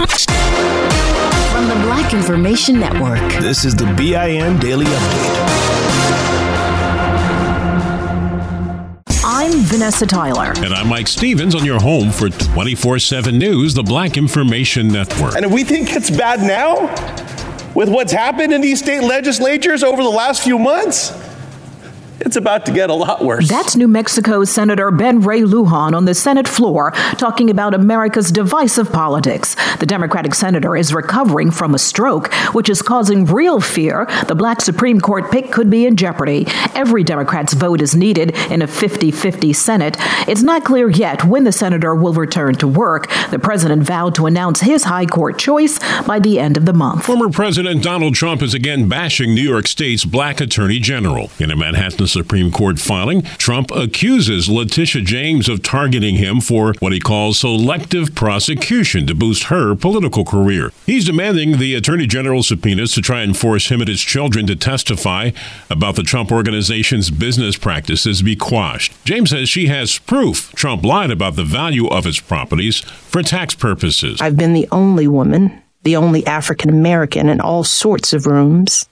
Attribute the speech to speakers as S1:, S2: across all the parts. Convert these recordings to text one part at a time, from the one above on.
S1: From the Black Information Network,
S2: this is the BIN Daily Update.
S3: I'm Vanessa Tyler.
S4: And I'm Mike Stevens on your home for 24 7 News, the Black Information Network.
S5: And if we think it's bad now, with what's happened in these state legislatures over the last few months, it's about to get a lot worse.
S3: That's New Mexico Senator Ben Ray Lujan on the Senate floor talking about America's divisive politics. The Democratic senator is recovering from a stroke, which is causing real fear the black Supreme Court pick could be in jeopardy. Every Democrat's vote is needed in a 50 50 Senate. It's not clear yet when the senator will return to work. The president vowed to announce his high court choice by the end of the month.
S4: Former President Donald Trump is again bashing New York State's black attorney general. In a Manhattan Supreme Court filing, Trump accuses Letitia James of targeting him for what he calls selective prosecution to boost her political career. He's demanding the Attorney General subpoenas to try and force him and his children to testify about the Trump organization's business practices be quashed. James says she has proof Trump lied about the value of his properties for tax purposes.
S6: I've been the only woman, the only African American in all sorts of rooms.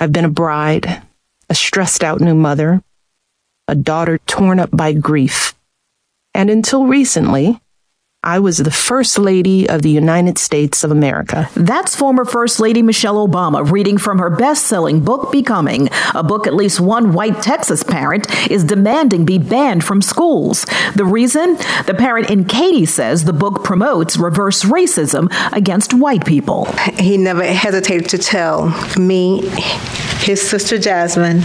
S6: I've been a bride a stressed out new mother, a daughter torn up by grief. And until recently, I was the First Lady of the United States of America.
S3: That's former First Lady Michelle Obama reading from her best selling book, Becoming, a book at least one white Texas parent is demanding be banned from schools. The reason? The parent in Katy says the book promotes reverse racism against white people.
S7: He never hesitated to tell me, his sister Jasmine,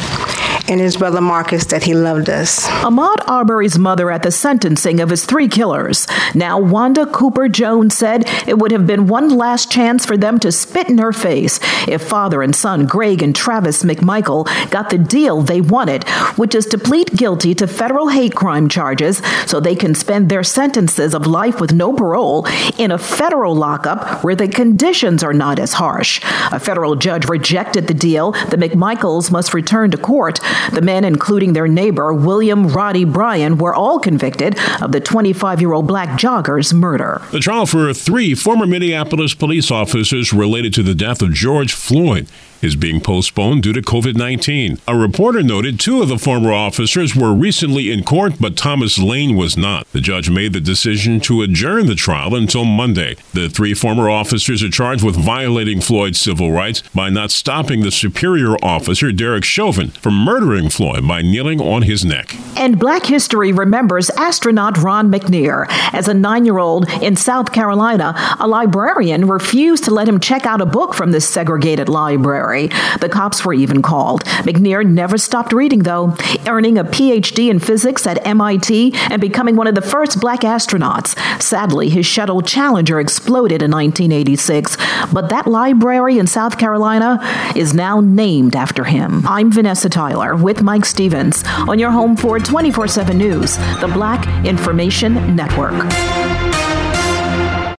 S7: and his brother Marcus that he loved us.
S3: Ahmaud Arbery's mother at the sentencing of his three killers. Now, Wanda Cooper Jones said it would have been one last chance for them to spit in her face if father and son Greg and Travis McMichael got the deal they wanted, which is to plead guilty to federal hate crime charges so they can spend their sentences of life with no parole in a federal lockup where the conditions are not as harsh. A federal judge rejected the deal. The McMichaels must return to court. The men, including their neighbor, William Roddy Bryan, were all convicted of the 25 year old black jogger's murder.
S4: The trial for three former Minneapolis police officers related to the death of George Floyd is being postponed due to COVID 19. A reporter noted two of the former officers were recently in court, but Thomas Lane was not. The judge made the decision to adjourn the trial until Monday. The three former officers are charged with violating Floyd's civil rights by not stopping the superior officer, Derek Chauvin, from murdering Floyd by kneeling on his neck.
S3: And Black History remembers astronaut Ron McNair. As a nine year old in South Carolina, a librarian refused to let him check out a book from this segregated library. The cops were even called. McNair never stopped reading, though, earning a PhD in physics at MIT and becoming one of the first black astronauts. Sadly, his shuttle Challenger exploded in 1986, but that library in South Carolina is now named after him. I'm Vanessa Tyler with Mike Stevens on your home for 24 7 News, the Black Information Network.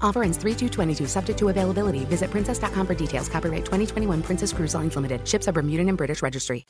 S8: Offer ends 3 22 subject to availability. Visit princess.com for details. Copyright 2021 Princess Cruise Lines Limited. Ships are Bermudan and British Registry.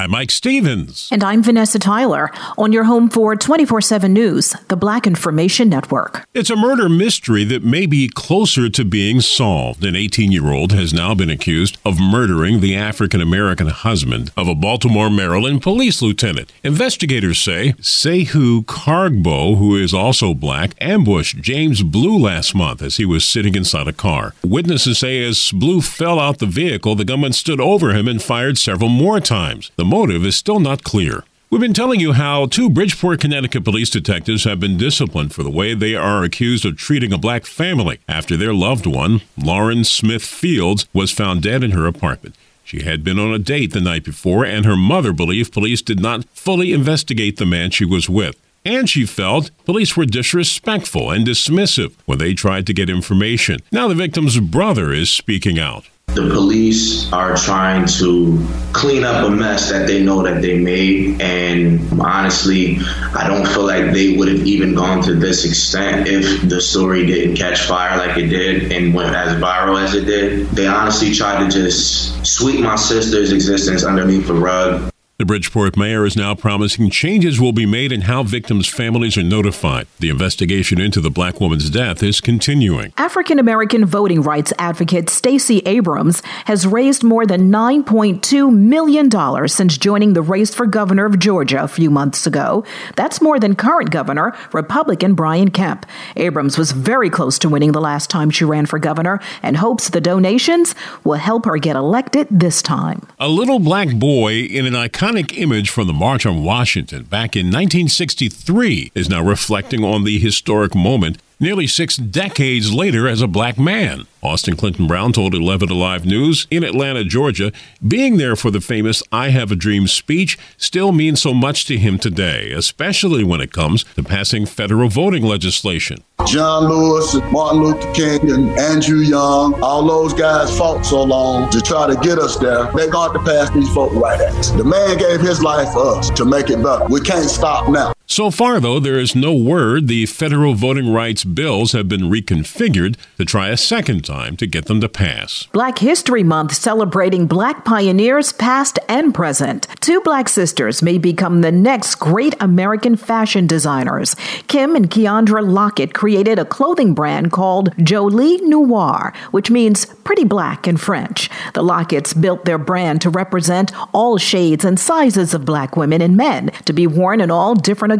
S4: I'm Mike Stevens.
S3: And I'm Vanessa Tyler on your home for 24 7 News, the Black Information Network.
S4: It's a murder mystery that may be closer to being solved. An 18 year old has now been accused of murdering the African American husband of a Baltimore, Maryland police lieutenant. Investigators say Sehu Cargbo, who is also black, ambushed James Blue last month as he was sitting inside a car. Witnesses say as Blue fell out the vehicle, the gunman stood over him and fired several more times. The motive is still not clear. We've been telling you how two Bridgeport, Connecticut police detectives have been disciplined for the way they are accused of treating a black family after their loved one, Lauren Smith Fields, was found dead in her apartment. She had been on a date the night before, and her mother believed police did not fully investigate the man she was with. And she felt police were disrespectful and dismissive when they tried to get information. Now the victim's brother is speaking out.
S9: The police are trying to clean up a mess that they know that they made. And honestly, I don't feel like they would have even gone to this extent if the story didn't catch fire like it did and went as viral as it did. They honestly tried to just sweep my sister's existence underneath the rug.
S4: The Bridgeport mayor is now promising changes will be made in how victims' families are notified. The investigation into the black woman's death is continuing.
S3: African American voting rights advocate Stacey Abrams has raised more than $9.2 million since joining the race for governor of Georgia a few months ago. That's more than current governor, Republican Brian Kemp. Abrams was very close to winning the last time she ran for governor and hopes the donations will help her get elected this time.
S4: A little black boy in an iconic iconic image from the March on Washington back in 1963 is now reflecting on the historic moment nearly six decades later as a black man. Austin Clinton Brown told 11 Alive News in Atlanta, Georgia, being there for the famous I Have a Dream speech still means so much to him today, especially when it comes to passing federal voting legislation.
S10: John Lewis and Martin Luther King and Andrew Young, all those guys fought so long to try to get us there. They're going to pass these voting right acts. The man gave his life for us to make it better. We can't stop now.
S4: So far, though, there is no word the federal voting rights bills have been reconfigured to try a second time to get them to pass.
S3: Black History Month celebrating black pioneers past and present. Two black sisters may become the next great American fashion designers. Kim and Keandra Lockett created a clothing brand called Jolie Noir, which means pretty black in French. The Locketts built their brand to represent all shades and sizes of black women and men to be worn in all different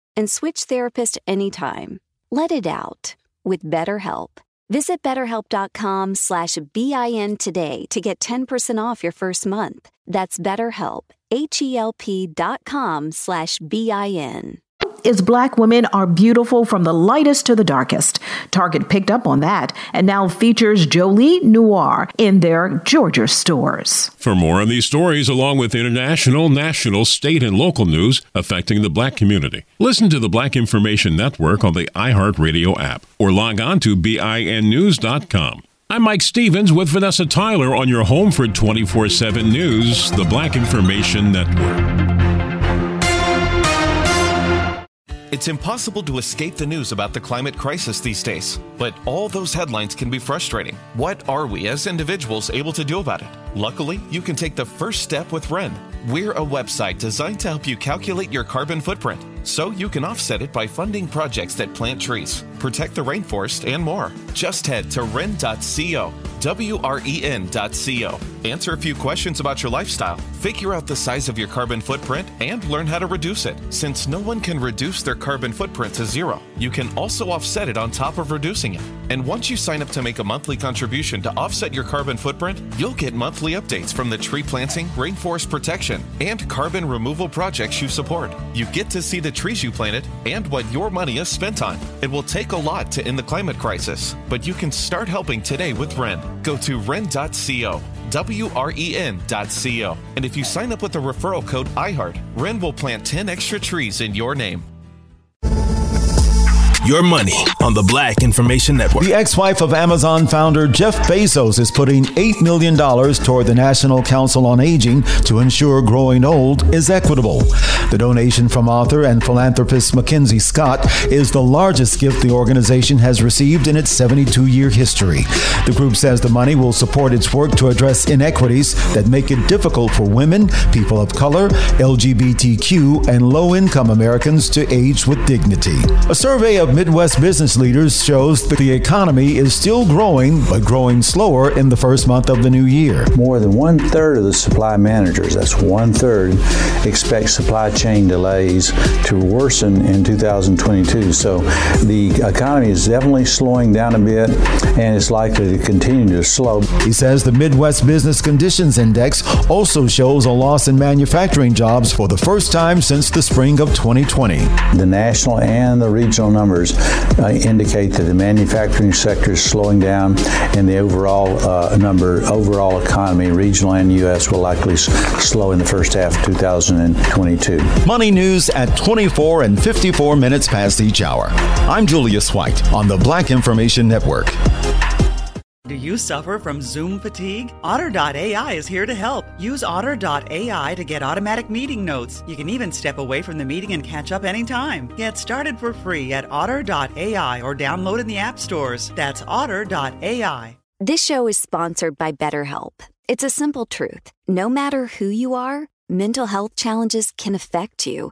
S11: and switch therapist anytime. Let it out with BetterHelp. Visit betterhelp.com slash BIN today to get 10% off your first month. That's BetterHelp, H-E-L-P dot com slash B-I-N
S3: is black women are beautiful from the lightest to the darkest. Target picked up on that and now features Jolie Noir in their Georgia stores.
S4: For more on these stories, along with international, national, state, and local news affecting the black community, listen to the Black Information Network on the iHeartRadio app or log on to BINnews.com. I'm Mike Stevens with Vanessa Tyler on your home for 24 7 news, the Black Information Network.
S12: It's impossible to escape the news about the climate crisis these days, but all those headlines can be frustrating. What are we as individuals able to do about it? Luckily, you can take the first step with Wren. We're a website designed to help you calculate your carbon footprint so you can offset it by funding projects that plant trees, protect the rainforest, and more. Just head to wren.co, W R E N.co. Answer a few questions about your lifestyle, figure out the size of your carbon footprint, and learn how to reduce it. Since no one can reduce their carbon footprint to zero, you can also offset it on top of reducing it. And once you sign up to make a monthly contribution to offset your carbon footprint, you'll get monthly updates from the tree planting, rainforest protection, and carbon removal projects you support. You get to see the trees you planted and what your money is spent on. It will take a lot to end the climate crisis, but you can start helping today with Wren. Go to wren.co. W-R-E-N.co. And if you sign up with the referral code IHEART, Wren will plant 10 extra trees in your name.
S2: Your money on the Black Information Network.
S13: The ex wife of Amazon founder Jeff Bezos is putting $8 million toward the National Council on Aging to ensure growing old is equitable. The donation from author and philanthropist Mackenzie Scott is the largest gift the organization has received in its 72 year history. The group says the money will support its work to address inequities that make it difficult for women, people of color, LGBTQ, and low income Americans to age with dignity. A survey of Midwest business leaders shows that the economy is still growing, but growing slower in the first month of the new year.
S14: More than one third of the supply managers, that's one third, expect supply chain delays to worsen in 2022. So the economy is definitely slowing down a bit and it's likely to continue to slow.
S13: He says the Midwest Business Conditions Index also shows a loss in manufacturing jobs for the first time since the spring of 2020.
S14: The national and the regional numbers uh, indicate that the manufacturing sector is slowing down and the overall uh, number, overall economy, regional and U.S., will likely s- slow in the first half of 2022.
S13: Money news at 24 and 54 minutes past each hour. I'm Julius White on the Black Information Network.
S15: Do you suffer from Zoom fatigue? Otter.ai is here to help. Use Otter.ai to get automatic meeting notes. You can even step away from the meeting and catch up anytime. Get started for free at Otter.ai or download in the app stores. That's Otter.ai.
S11: This show is sponsored by BetterHelp. It's a simple truth. No matter who you are, mental health challenges can affect you,